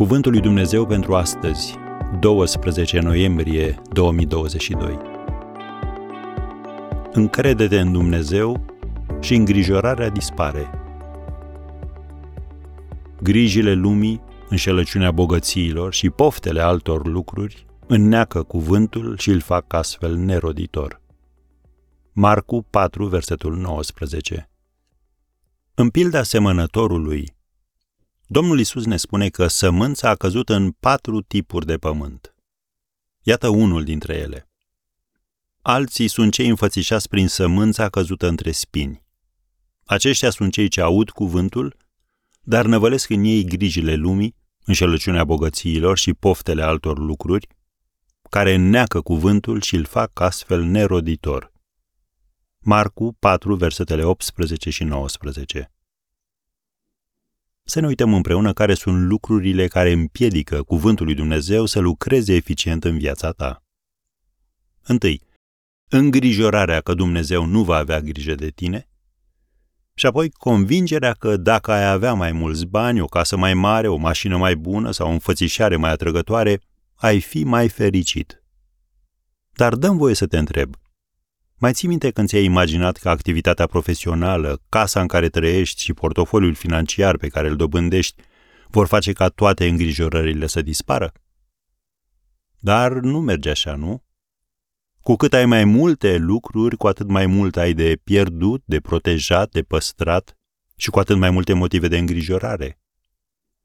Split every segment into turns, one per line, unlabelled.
Cuvântul lui Dumnezeu pentru astăzi, 12 noiembrie 2022. Încrede-te în Dumnezeu și îngrijorarea dispare. Grijile lumii, înșelăciunea bogățiilor și poftele altor lucruri înneacă cuvântul și îl fac astfel neroditor. Marcu 4, versetul 19 În pilda semănătorului, Domnul Isus ne spune că sămânța a căzut în patru tipuri de pământ. Iată unul dintre ele. Alții sunt cei înfățișați prin sămânța căzută între spini. Aceștia sunt cei ce aud cuvântul, dar năvălesc în ei grijile lumii, înșelăciunea bogățiilor și poftele altor lucruri, care înneacă cuvântul și îl fac astfel neroditor. Marcu 4, versetele 18 și 19 să ne uităm împreună care sunt lucrurile care împiedică cuvântul lui Dumnezeu să lucreze eficient în viața ta. Întâi, îngrijorarea că Dumnezeu nu va avea grijă de tine, și apoi convingerea că dacă ai avea mai mulți bani, o casă mai mare, o mașină mai bună sau o înfățișare mai atrăgătoare, ai fi mai fericit. Dar dăm voie să te întreb, mai ții minte când ți-ai imaginat că activitatea profesională, casa în care trăiești și portofoliul financiar pe care îl dobândești vor face ca toate îngrijorările să dispară? Dar nu merge așa, nu? Cu cât ai mai multe lucruri, cu atât mai mult ai de pierdut, de protejat, de păstrat și cu atât mai multe motive de îngrijorare.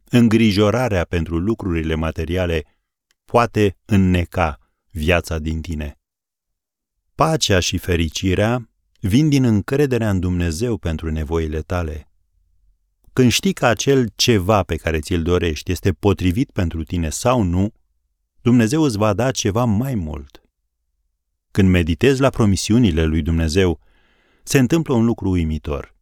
Îngrijorarea pentru lucrurile materiale poate înneca viața din tine. Pacea și fericirea vin din încrederea în Dumnezeu pentru nevoile tale. Când știi că acel ceva pe care ți-l dorești este potrivit pentru tine sau nu, Dumnezeu îți va da ceva mai mult. Când meditezi la promisiunile lui Dumnezeu, se întâmplă un lucru uimitor.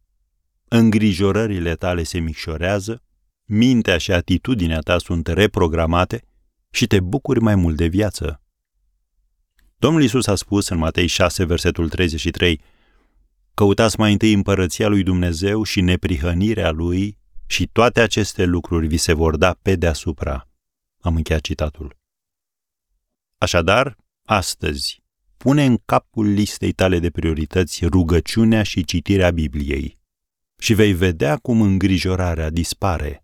Îngrijorările tale se micșorează, mintea și atitudinea ta sunt reprogramate și te bucuri mai mult de viață. Domnul Isus a spus în Matei 6, versetul 33, Căutați mai întâi împărăția lui Dumnezeu și neprihănirea lui și toate aceste lucruri vi se vor da pe deasupra. Am încheiat citatul. Așadar, astăzi, pune în capul listei tale de priorități rugăciunea și citirea Bibliei și vei vedea cum îngrijorarea dispare